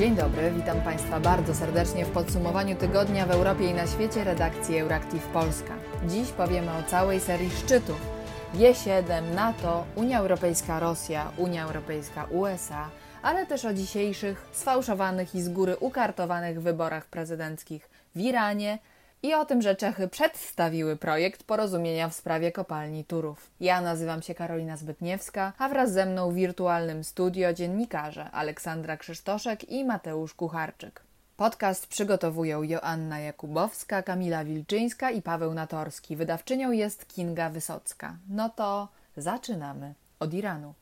Dzień dobry, witam Państwa bardzo serdecznie w podsumowaniu tygodnia w Europie i na świecie redakcji Euractiv Polska. Dziś powiemy o całej serii szczytów G7, NATO, Unia Europejska Rosja, Unia Europejska USA, ale też o dzisiejszych sfałszowanych i z góry ukartowanych wyborach prezydenckich w Iranie, i o tym, że Czechy przedstawiły projekt porozumienia w sprawie kopalni Turów. Ja nazywam się Karolina Zbytniewska, a wraz ze mną w wirtualnym studio dziennikarze Aleksandra Krzysztoszek i Mateusz Kucharczyk. Podcast przygotowują Joanna Jakubowska, Kamila Wilczyńska i Paweł Natorski. Wydawczynią jest Kinga Wysocka. No to zaczynamy od Iranu.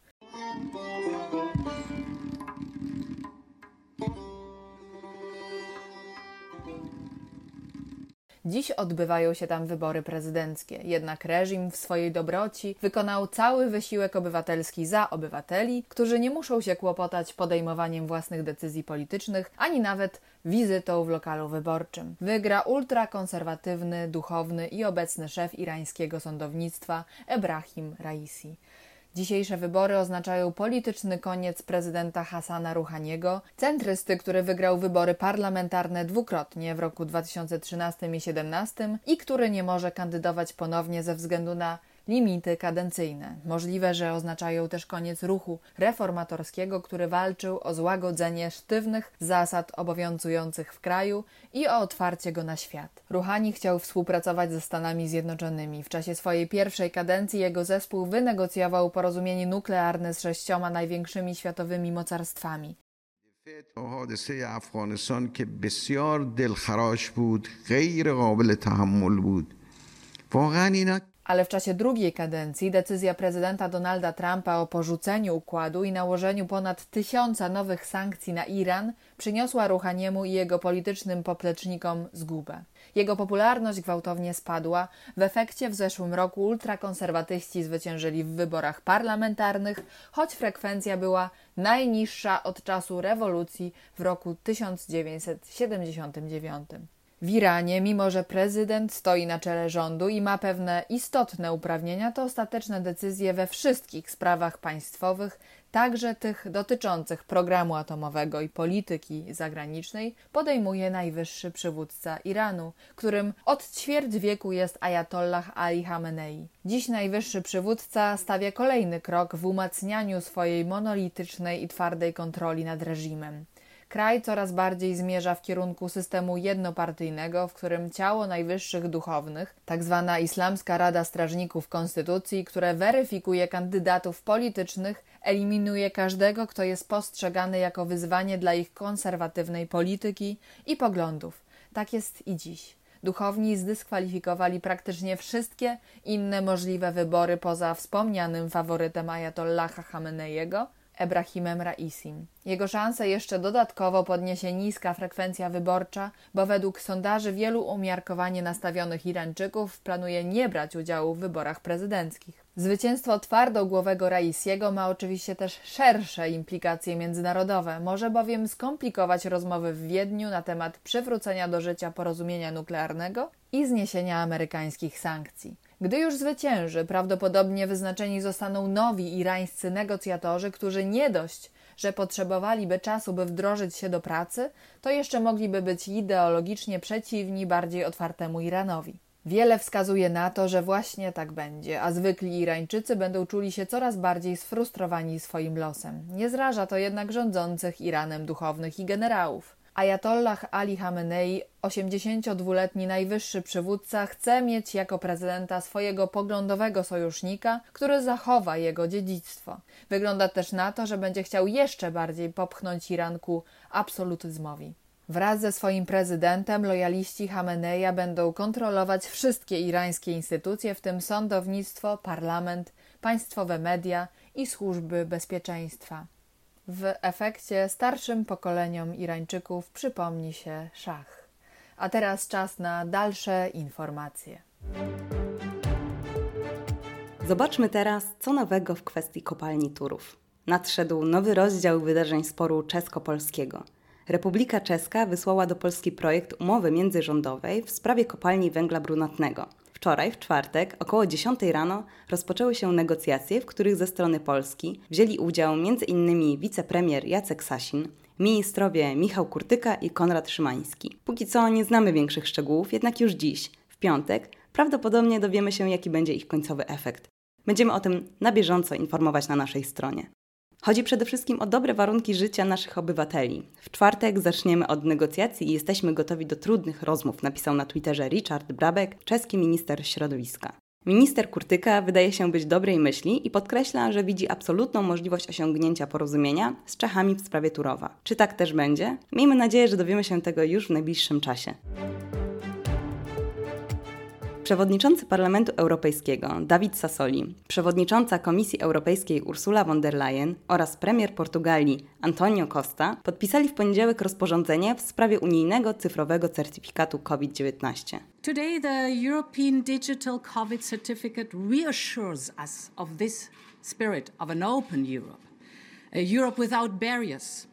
Dziś odbywają się tam wybory prezydenckie, jednak reżim w swojej dobroci wykonał cały wysiłek obywatelski za obywateli, którzy nie muszą się kłopotać podejmowaniem własnych decyzji politycznych, ani nawet wizytą w lokalu wyborczym. Wygra ultrakonserwatywny, duchowny i obecny szef irańskiego sądownictwa Ebrahim Raisi. Dzisiejsze wybory oznaczają polityczny koniec prezydenta Hasana Rouhaniego, centrysty, który wygrał wybory parlamentarne dwukrotnie w roku 2013 i 2017 i który nie może kandydować ponownie ze względu na limity kadencyjne. Możliwe, że oznaczają też koniec ruchu reformatorskiego, który walczył o złagodzenie sztywnych zasad obowiązujących w kraju i o otwarcie go na świat. Ruhani chciał współpracować ze Stanami Zjednoczonymi. W czasie swojej pierwszej kadencji jego zespół wynegocjował porozumienie nuklearne z sześcioma największymi światowymi mocarstwami. حادثه افغانستان که بسیار دلخراش بود غیر قابل تحمل بود واقعا اینا ale w czasie drugiej kadencji decyzja prezydenta Donalda Trumpa o porzuceniu układu i nałożeniu ponad tysiąca nowych sankcji na Iran przyniosła Ruchaniemu i jego politycznym poplecznikom zgubę. Jego popularność gwałtownie spadła. W efekcie w zeszłym roku ultrakonserwatyści zwyciężyli w wyborach parlamentarnych, choć frekwencja była najniższa od czasu rewolucji w roku 1979. W Iranie, mimo że prezydent stoi na czele rządu i ma pewne istotne uprawnienia, to ostateczne decyzje we wszystkich sprawach państwowych, także tych dotyczących programu atomowego i polityki zagranicznej, podejmuje najwyższy przywódca Iranu, którym od ćwierć wieku jest Ayatollah Ali Khamenei. Dziś najwyższy przywódca stawia kolejny krok w umacnianiu swojej monolitycznej i twardej kontroli nad reżimem. Kraj coraz bardziej zmierza w kierunku systemu jednopartyjnego, w którym ciało najwyższych duchownych, tzw. Tak Islamska Rada Strażników Konstytucji, które weryfikuje kandydatów politycznych, eliminuje każdego, kto jest postrzegany jako wyzwanie dla ich konserwatywnej polityki i poglądów. Tak jest i dziś. Duchowni zdyskwalifikowali praktycznie wszystkie inne możliwe wybory poza wspomnianym faworytem Ayatollaha Khameneiego, Ebrahimem Raisim. Jego szanse jeszcze dodatkowo podniesie niska frekwencja wyborcza, bo według sondaży wielu umiarkowanie nastawionych Irańczyków planuje nie brać udziału w wyborach prezydenckich. Zwycięstwo twardogłowego Raisiego ma oczywiście też szersze implikacje międzynarodowe, może bowiem skomplikować rozmowy w Wiedniu na temat przywrócenia do życia porozumienia nuklearnego i zniesienia amerykańskich sankcji. Gdy już zwycięży, prawdopodobnie wyznaczeni zostaną nowi irańscy negocjatorzy, którzy nie dość, że potrzebowaliby czasu, by wdrożyć się do pracy, to jeszcze mogliby być ideologicznie przeciwni bardziej otwartemu Iranowi. Wiele wskazuje na to, że właśnie tak będzie, a zwykli Irańczycy będą czuli się coraz bardziej sfrustrowani swoim losem. Nie zraża to jednak rządzących Iranem duchownych i generałów. Ayatollah Ali Khamenei, 82-letni najwyższy przywódca, chce mieć jako prezydenta swojego poglądowego sojusznika, który zachowa jego dziedzictwo. Wygląda też na to, że będzie chciał jeszcze bardziej popchnąć Iran ku absolutyzmowi. Wraz ze swoim prezydentem lojaliści Hameneja będą kontrolować wszystkie irańskie instytucje, w tym sądownictwo, parlament, państwowe media i służby bezpieczeństwa. W efekcie starszym pokoleniom Irańczyków przypomni się szach. A teraz czas na dalsze informacje. Zobaczmy teraz, co nowego w kwestii kopalni Turów. Nadszedł nowy rozdział wydarzeń sporu czesko-polskiego. Republika Czeska wysłała do Polski projekt umowy międzyrządowej w sprawie kopalni węgla brunatnego – Wczoraj, w czwartek, około 10 rano, rozpoczęły się negocjacje, w których ze strony Polski wzięli udział m.in. wicepremier Jacek Sasin, ministrowie Michał Kurtyka i Konrad Szymański. Póki co nie znamy większych szczegółów, jednak już dziś, w piątek, prawdopodobnie dowiemy się, jaki będzie ich końcowy efekt. Będziemy o tym na bieżąco informować na naszej stronie. Chodzi przede wszystkim o dobre warunki życia naszych obywateli. W czwartek zaczniemy od negocjacji i jesteśmy gotowi do trudnych rozmów, napisał na Twitterze Richard Brabek, czeski minister środowiska. Minister Kurtyka wydaje się być dobrej myśli i podkreśla, że widzi absolutną możliwość osiągnięcia porozumienia z Czechami w sprawie Turowa. Czy tak też będzie? Miejmy nadzieję, że dowiemy się tego już w najbliższym czasie. Przewodniczący Parlamentu Europejskiego Dawid Sassoli, przewodnicząca Komisji Europejskiej Ursula von der Leyen oraz premier Portugalii Antonio Costa podpisali w poniedziałek rozporządzenie w sprawie unijnego cyfrowego certyfikatu COVID-19. Today the European Digital COVID Certificate reassures us of this spirit of an open Europe, a Europe without barriers,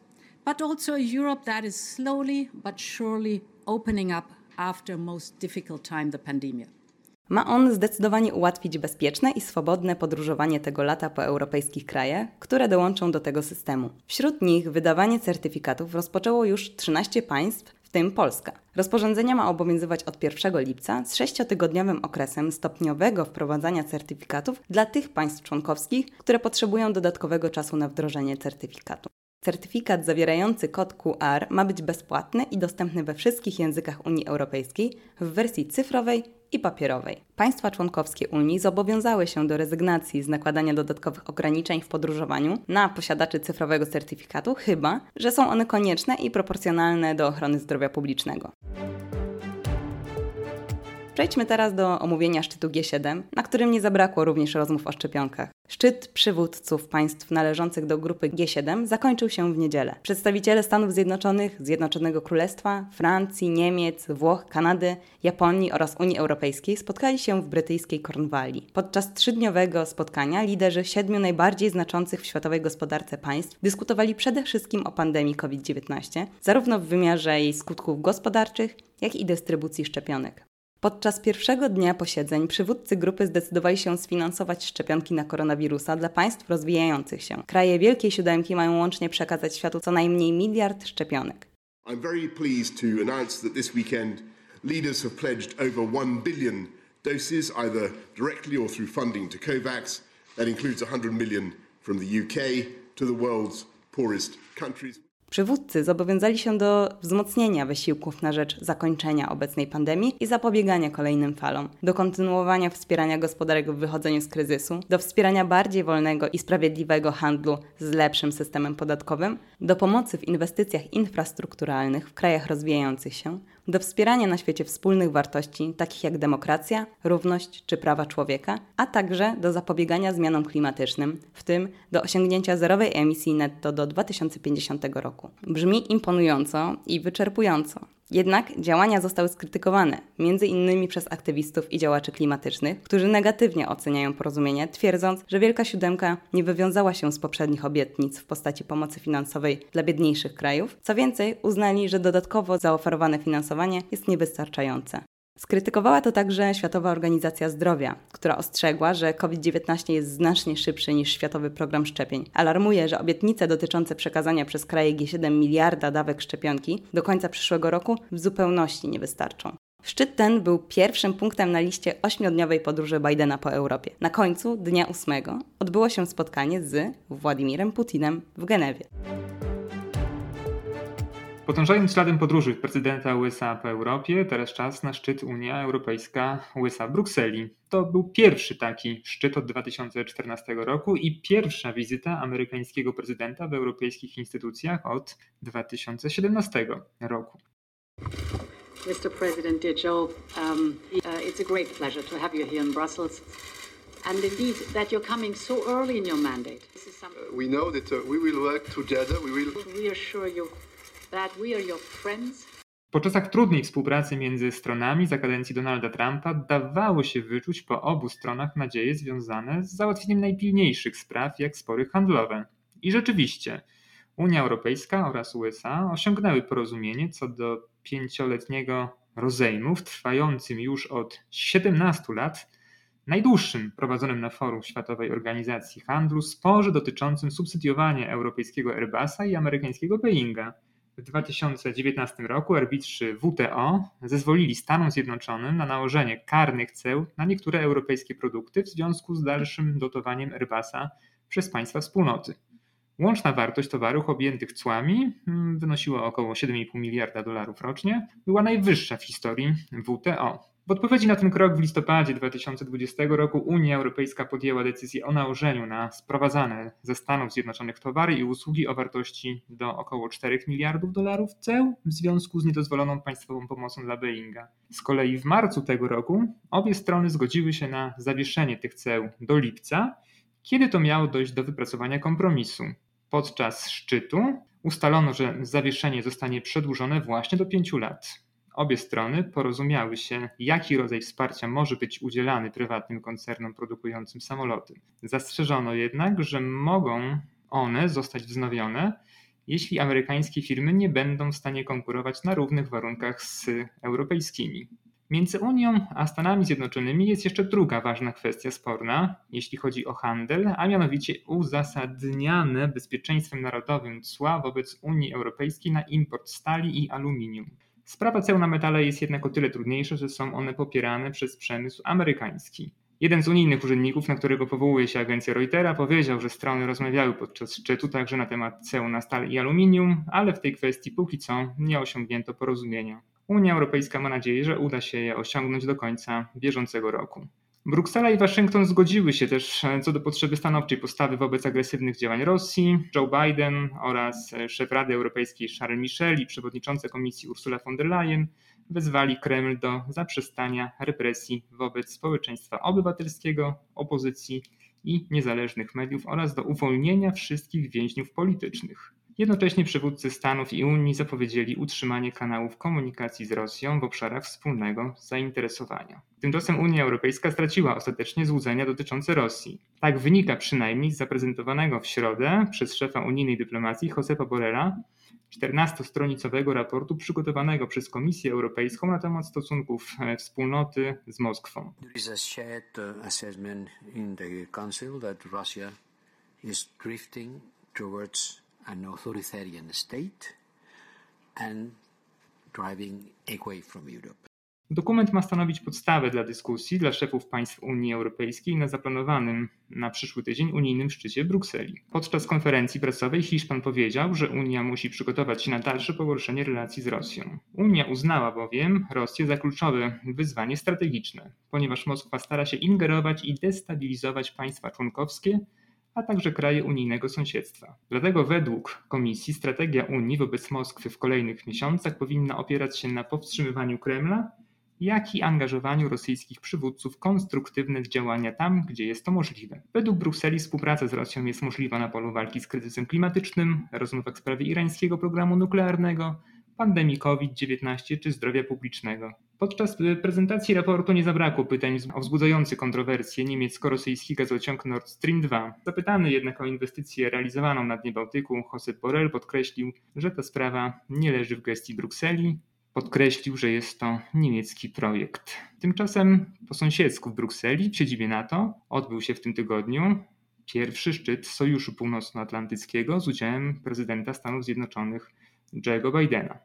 but also a Europe that is slowly but surely opening up after most difficult time the pandemic. Ma on zdecydowanie ułatwić bezpieczne i swobodne podróżowanie tego lata po europejskich krajach, które dołączą do tego systemu. Wśród nich wydawanie certyfikatów rozpoczęło już 13 państw, w tym Polska. Rozporządzenie ma obowiązywać od 1 lipca z sześciotygodniowym okresem stopniowego wprowadzania certyfikatów dla tych państw członkowskich, które potrzebują dodatkowego czasu na wdrożenie certyfikatu. Certyfikat zawierający kod QR ma być bezpłatny i dostępny we wszystkich językach Unii Europejskiej w wersji cyfrowej i papierowej. Państwa członkowskie Unii zobowiązały się do rezygnacji z nakładania dodatkowych ograniczeń w podróżowaniu na posiadaczy cyfrowego certyfikatu, chyba że są one konieczne i proporcjonalne do ochrony zdrowia publicznego. Przejdźmy teraz do omówienia szczytu G7, na którym nie zabrakło również rozmów o szczepionkach. Szczyt przywódców państw należących do grupy G7 zakończył się w niedzielę. Przedstawiciele Stanów Zjednoczonych, Zjednoczonego Królestwa, Francji, Niemiec, Włoch, Kanady, Japonii oraz Unii Europejskiej spotkali się w brytyjskiej Kornwalii. Podczas trzydniowego spotkania liderzy siedmiu najbardziej znaczących w światowej gospodarce państw dyskutowali przede wszystkim o pandemii COVID-19, zarówno w wymiarze jej skutków gospodarczych, jak i dystrybucji szczepionek. Podczas pierwszego dnia posiedzeń przywódcy grupy zdecydowali się sfinansować szczepionki na koronawirusa dla państw rozwijających się. Kraje Wielkiej Siódemki mają łącznie przekazać światu co najmniej miliard szczepionek. I'm very pleased to announce that this weekend leaders have pledged over 1 billion doses either directly or through funding to COVAX. That includes 100 million from the UK to the world's poorest countries. Przywódcy zobowiązali się do wzmocnienia wysiłków na rzecz zakończenia obecnej pandemii i zapobiegania kolejnym falom, do kontynuowania wspierania gospodarek w wychodzeniu z kryzysu, do wspierania bardziej wolnego i sprawiedliwego handlu z lepszym systemem podatkowym, do pomocy w inwestycjach infrastrukturalnych w krajach rozwijających się, do wspierania na świecie wspólnych wartości, takich jak demokracja, równość czy prawa człowieka, a także do zapobiegania zmianom klimatycznym, w tym do osiągnięcia zerowej emisji netto do 2050 roku. Brzmi imponująco i wyczerpująco. Jednak działania zostały skrytykowane, między innymi przez aktywistów i działaczy klimatycznych, którzy negatywnie oceniają porozumienie, twierdząc, że Wielka Siódemka nie wywiązała się z poprzednich obietnic w postaci pomocy finansowej dla biedniejszych krajów. Co więcej, uznali, że dodatkowo zaoferowane finansowanie jest niewystarczające. Skrytykowała to także Światowa Organizacja Zdrowia, która ostrzegła, że COVID-19 jest znacznie szybszy niż światowy program szczepień. Alarmuje, że obietnice dotyczące przekazania przez kraje G7 miliarda dawek szczepionki do końca przyszłego roku w zupełności nie wystarczą. Szczyt ten był pierwszym punktem na liście ośmiodniowej podróży Bidena po Europie. Na końcu dnia ósmego odbyło się spotkanie z Władimirem Putinem w Genewie. Podążając śladem podróży prezydenta USA po Europie, teraz czas na szczyt Unia Europejska USA w Brukseli. To był pierwszy taki szczyt od 2014 roku i pierwsza wizyta amerykańskiego prezydenta w europejskich instytucjach od 2017 roku. Mr. President, dear Joe, um, uh, it's a great pleasure to have you here in Brussels. And indeed, that you're coming so early in your mandate. This is some... we know that uh, we will work together. We will reassure you po czasach trudnej współpracy między stronami za kadencji Donalda Trumpa dawało się wyczuć po obu stronach nadzieje związane z załatwieniem najpilniejszych spraw, jak spory handlowe. I rzeczywiście, Unia Europejska oraz USA osiągnęły porozumienie co do pięcioletniego rozejmu w trwającym już od 17 lat najdłuższym prowadzonym na forum Światowej Organizacji Handlu sporze dotyczącym subsydiowania europejskiego Airbusa i amerykańskiego Boeinga. W 2019 roku arbitrzy WTO zezwolili Stanom Zjednoczonym na nałożenie karnych ceł na niektóre europejskie produkty w związku z dalszym dotowaniem Airbusa przez państwa wspólnoty. Łączna wartość towarów objętych cłami hmm, wynosiła około 7,5 miliarda dolarów rocznie, była najwyższa w historii WTO. W odpowiedzi na ten krok w listopadzie 2020 roku Unia Europejska podjęła decyzję o nałożeniu na sprowadzane ze Stanów Zjednoczonych towary i usługi o wartości do około 4 miliardów dolarów ceł w związku z niedozwoloną państwową pomocą dla Boeinga. Z kolei w marcu tego roku obie strony zgodziły się na zawieszenie tych ceł do lipca, kiedy to miało dojść do wypracowania kompromisu. Podczas szczytu ustalono, że zawieszenie zostanie przedłużone właśnie do pięciu lat. Obie strony porozumiały się, jaki rodzaj wsparcia może być udzielany prywatnym koncernom produkującym samoloty. Zastrzeżono jednak, że mogą one zostać wznowione, jeśli amerykańskie firmy nie będą w stanie konkurować na równych warunkach z europejskimi. Między Unią a Stanami Zjednoczonymi jest jeszcze druga ważna kwestia sporna, jeśli chodzi o handel, a mianowicie uzasadniane bezpieczeństwem narodowym cła wobec Unii Europejskiej na import stali i aluminium. Sprawa ceł na metale jest jednak o tyle trudniejsza, że są one popierane przez przemysł amerykański. Jeden z unijnych urzędników, na którego powołuje się agencja Reutera, powiedział, że strony rozmawiały podczas szczytu także na temat ceł na stal i aluminium, ale w tej kwestii póki co nie osiągnięto porozumienia. Unia Europejska ma nadzieję, że uda się je osiągnąć do końca bieżącego roku. Bruksela i Waszyngton zgodziły się też e, co do potrzeby stanowczej postawy wobec agresywnych działań Rosji. Joe Biden oraz e, szef Rady Europejskiej Charles Michel i przewodnicząca Komisji Ursula von der Leyen wezwali Kreml do zaprzestania represji wobec społeczeństwa obywatelskiego, opozycji i niezależnych mediów oraz do uwolnienia wszystkich więźniów politycznych. Jednocześnie przywódcy Stanów i Unii zapowiedzieli utrzymanie kanałów komunikacji z Rosją w obszarach wspólnego zainteresowania. Tymczasem Unia Europejska straciła ostatecznie złudzenia dotyczące Rosji. Tak wynika przynajmniej z zaprezentowanego w środę przez szefa unijnej dyplomacji Josepa Borrella 14-stronicowego raportu przygotowanego przez Komisję Europejską na temat stosunków e, wspólnoty z Moskwą. There is a uh, an authoritarian state and driving away from Europe. Dokument ma stanowić podstawę dla dyskusji dla szefów państw Unii Europejskiej na zaplanowanym na przyszły tydzień unijnym szczycie w Brukseli. Podczas konferencji prasowej Hiszpan powiedział, że Unia musi przygotować się na dalsze pogorszenie relacji z Rosją. Unia uznała bowiem Rosję za kluczowe wyzwanie strategiczne, ponieważ Moskwa stara się ingerować i destabilizować państwa członkowskie a także kraje unijnego sąsiedztwa. Dlatego według Komisji strategia Unii wobec Moskwy w kolejnych miesiącach powinna opierać się na powstrzymywaniu Kremla, jak i angażowaniu rosyjskich przywódców konstruktywne w działania tam, gdzie jest to możliwe. Według Brukseli współpraca z Rosją jest możliwa na polu walki z kryzysem klimatycznym, rozmowach w sprawie irańskiego programu nuklearnego, pandemii COVID-19 czy zdrowia publicznego. Podczas prezentacji raportu nie zabrakło pytań o wzbudzający kontrowersje niemiecko-rosyjski gazociąg Nord Stream 2. Zapytany jednak o inwestycję realizowaną na dnie Bałtyku, Josep Borrell podkreślił, że ta sprawa nie leży w gestii Brukseli. Podkreślił, że jest to niemiecki projekt. Tymczasem po sąsiedzku w Brukseli, w siedzibie NATO, odbył się w tym tygodniu pierwszy szczyt Sojuszu Północnoatlantyckiego z udziałem prezydenta Stanów Zjednoczonych Joe'ego Bidena.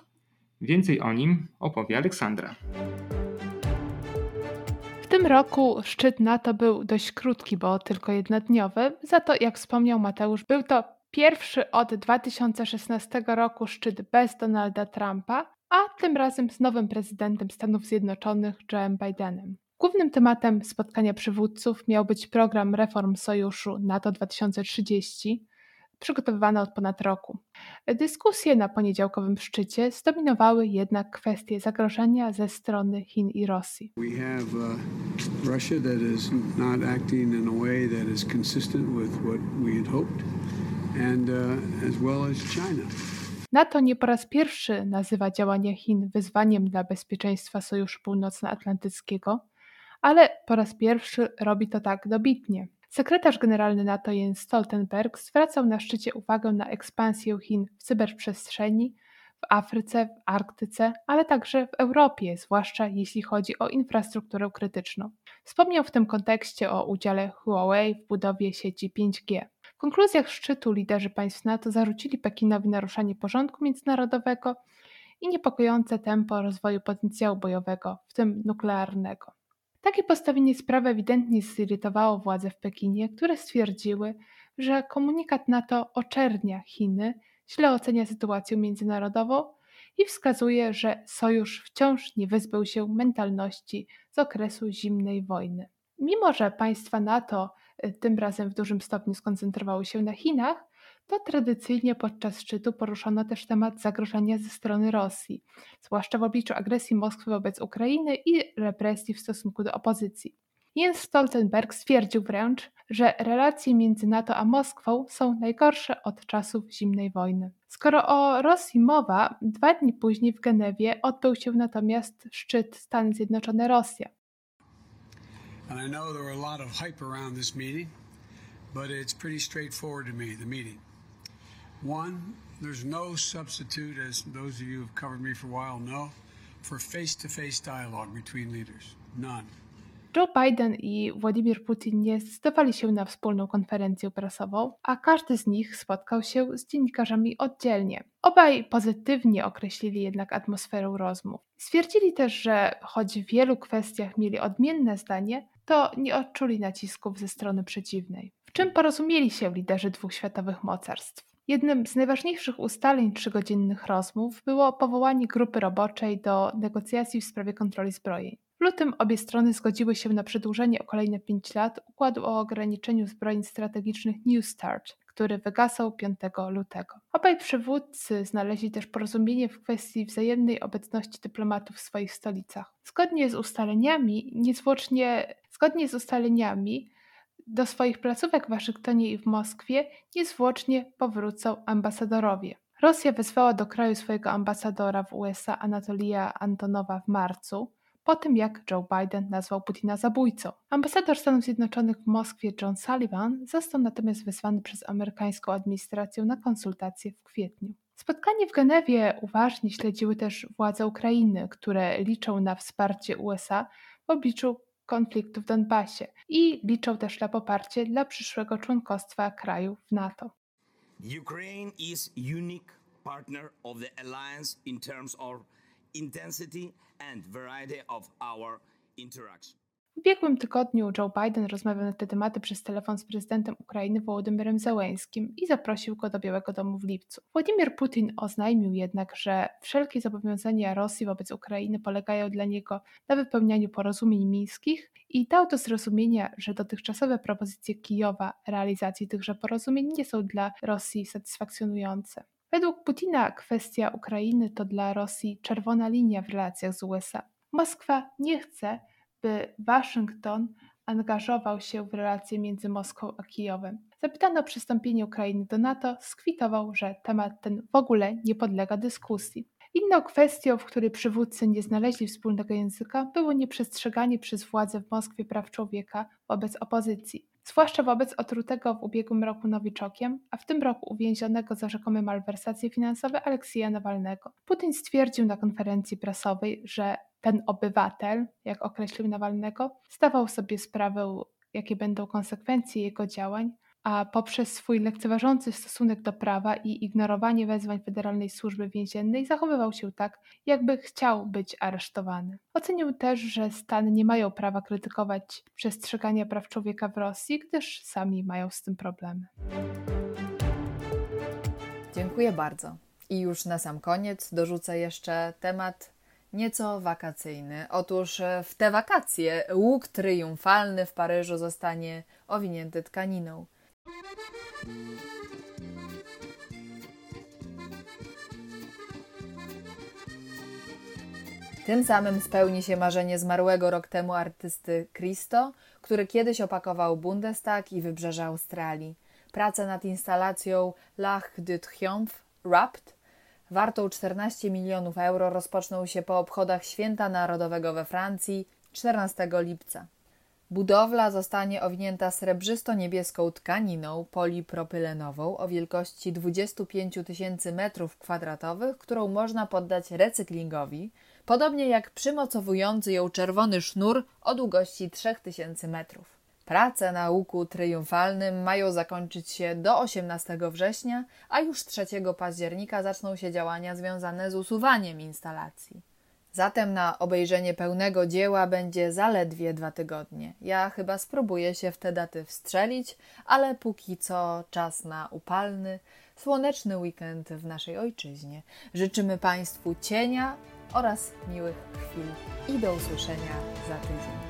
Więcej o nim opowie Aleksandra. W tym roku szczyt NATO był dość krótki, bo tylko jednodniowy. Za to, jak wspomniał Mateusz, był to pierwszy od 2016 roku szczyt bez Donalda Trumpa, a tym razem z nowym prezydentem Stanów Zjednoczonych Joe'em Bidenem. Głównym tematem spotkania przywódców miał być program reform sojuszu NATO 2030, przygotowywane od ponad roku. Dyskusje na poniedziałkowym szczycie zdominowały jednak kwestie zagrożenia ze strony Chin i Rosji. We have uh, Russia that is not acting in a way that is consistent with what we had hoped and uh, as well as China. NATO nie po raz pierwszy nazywa działania Chin wyzwaniem dla bezpieczeństwa Sojuszu Północnoatlantyckiego, ale po raz pierwszy robi to tak dobitnie. Sekretarz generalny NATO Jens Stoltenberg zwracał na szczycie uwagę na ekspansję Chin w cyberprzestrzeni, w Afryce, w Arktyce, ale także w Europie, zwłaszcza jeśli chodzi o infrastrukturę krytyczną. Wspomniał w tym kontekście o udziale Huawei w budowie sieci 5G. W konkluzjach szczytu liderzy państw NATO zarzucili Pekinowi naruszanie porządku międzynarodowego i niepokojące tempo rozwoju potencjału bojowego, w tym nuklearnego. Takie postawienie sprawy ewidentnie zirytowało władze w Pekinie, które stwierdziły, że komunikat NATO oczernia Chiny, źle ocenia sytuację międzynarodową i wskazuje, że sojusz wciąż nie wyzbył się mentalności z okresu zimnej wojny. Mimo, że państwa NATO y, tym razem w dużym stopniu skoncentrowały się na Chinach, to tradycyjnie podczas szczytu poruszono też temat zagrożenia ze strony Rosji, zwłaszcza w obliczu agresji Moskwy wobec Ukrainy i represji w stosunku do opozycji. Jens Stoltenberg stwierdził wręcz, że relacje między NATO a Moskwą są najgorsze od czasów zimnej wojny. Skoro o Rosji mowa, dwa dni później w Genewie odbył się natomiast szczyt Stany Zjednoczone-Rosja. I know there a lot of hype around this meeting, but it's pretty straightforward to me, the meeting. One, there's no substitute, as those of you who've covered me for a while know, for face-to-face dialogue between leaders. None. Joe Biden i Władimir Putin nie zdecydowali się na wspólną konferencję prasową, a każdy z nich spotkał się z dziennikarzami oddzielnie. Obaj pozytywnie określili jednak atmosferę rozmów. Stwierdzili też, że choć w wielu kwestiach mieli odmienne zdanie, to nie odczuli nacisków ze strony przeciwnej. W czym porozumieli się liderzy dwóch światowych mocarstw? Jednym z najważniejszych ustaleń trzygodzinnych rozmów było powołanie grupy roboczej do negocjacji w sprawie kontroli zbrojeń. W lutym obie strony zgodziły się na przedłużenie o kolejne 5 lat układu o ograniczeniu zbrojeń strategicznych New START, który wygasał 5 lutego. Obaj przywódcy znaleźli też porozumienie w kwestii wzajemnej obecności dyplomatów w swoich stolicach. Zgodnie z ustaleniami, niezwłocznie, zgodnie z ustaleniami do swoich placówek w Waszyngtonie i w Moskwie niezwłocznie powrócą ambasadorowie. Rosja wezwała do kraju swojego ambasadora w USA Anatolija Antonowa w marcu, po tym jak Joe Biden nazwał Putina zabójcą. Ambasador Stanów Zjednoczonych w Moskwie John Sullivan został natomiast wezwany przez amerykańską administrację na konsultacje w kwietniu. Spotkanie w Genewie uważnie śledziły też władze Ukrainy, które liczą na wsparcie USA w obliczu konfliktu w Donbasie i liczą też na poparcie dla przyszłego członkostwa kraju w NATO. Ukraine is unique partner of the alliance in terms of intensity and variety of our interaction. Ubiegłym tygodniu Joe Biden rozmawiał na te tematy przez telefon z prezydentem Ukrainy Wołodymyrem Zełęskim i zaprosił go do Białego Domu w lipcu. Władimir Putin oznajmił jednak, że wszelkie zobowiązania Rosji wobec Ukrainy polegają dla niego na wypełnianiu porozumień mińskich i dał do zrozumienia, że dotychczasowe propozycje Kijowa realizacji tychże porozumień nie są dla Rosji satysfakcjonujące. Według Putina kwestia Ukrainy to dla Rosji czerwona linia w relacjach z USA. Moskwa nie chce, by Waszyngton angażował się w relacje między Moskwą a Kijowem. Zapytano o przystąpienie Ukrainy do NATO, skwitował, że temat ten w ogóle nie podlega dyskusji. Inną kwestią, w której przywódcy nie znaleźli wspólnego języka, było nieprzestrzeganie przez władze w Moskwie praw człowieka wobec opozycji zwłaszcza wobec otrutego w ubiegłym roku Nowiczokiem, a w tym roku uwięzionego za rzekome malwersacje finansowe Aleksija Nawalnego. Putin stwierdził na konferencji prasowej, że ten obywatel, jak określił Nawalnego, zdawał sobie sprawę, jakie będą konsekwencje jego działań, a poprzez swój lekceważący stosunek do prawa i ignorowanie wezwań Federalnej Służby Więziennej zachowywał się tak, jakby chciał być aresztowany. Ocenił też, że Stany nie mają prawa krytykować przestrzegania praw człowieka w Rosji, gdyż sami mają z tym problemy. Dziękuję bardzo. I już na sam koniec dorzucę jeszcze temat nieco wakacyjny. Otóż w te wakacje łuk triumfalny w Paryżu zostanie owinięty tkaniną. Tym samym spełni się marzenie zmarłego rok temu artysty Christo, który kiedyś opakował Bundestag i wybrzeże Australii. Prace nad instalacją L'Arc de Triomphe Wrapped, wartą 14 milionów euro, rozpoczną się po obchodach Święta Narodowego we Francji 14 lipca. Budowla zostanie owinięta srebrzysto-niebieską tkaniną polipropylenową o wielkości 25 tysięcy metrów kwadratowych, którą można poddać recyklingowi, podobnie jak przymocowujący ją czerwony sznur o długości 3000 metrów. Prace na łuku triumfalnym mają zakończyć się do 18 września, a już 3 października zaczną się działania związane z usuwaniem instalacji. Zatem na obejrzenie pełnego dzieła będzie zaledwie dwa tygodnie. Ja chyba spróbuję się w te daty wstrzelić, ale póki co czas na upalny, słoneczny weekend w naszej ojczyźnie. Życzymy Państwu cienia oraz miłych chwil i do usłyszenia za tydzień.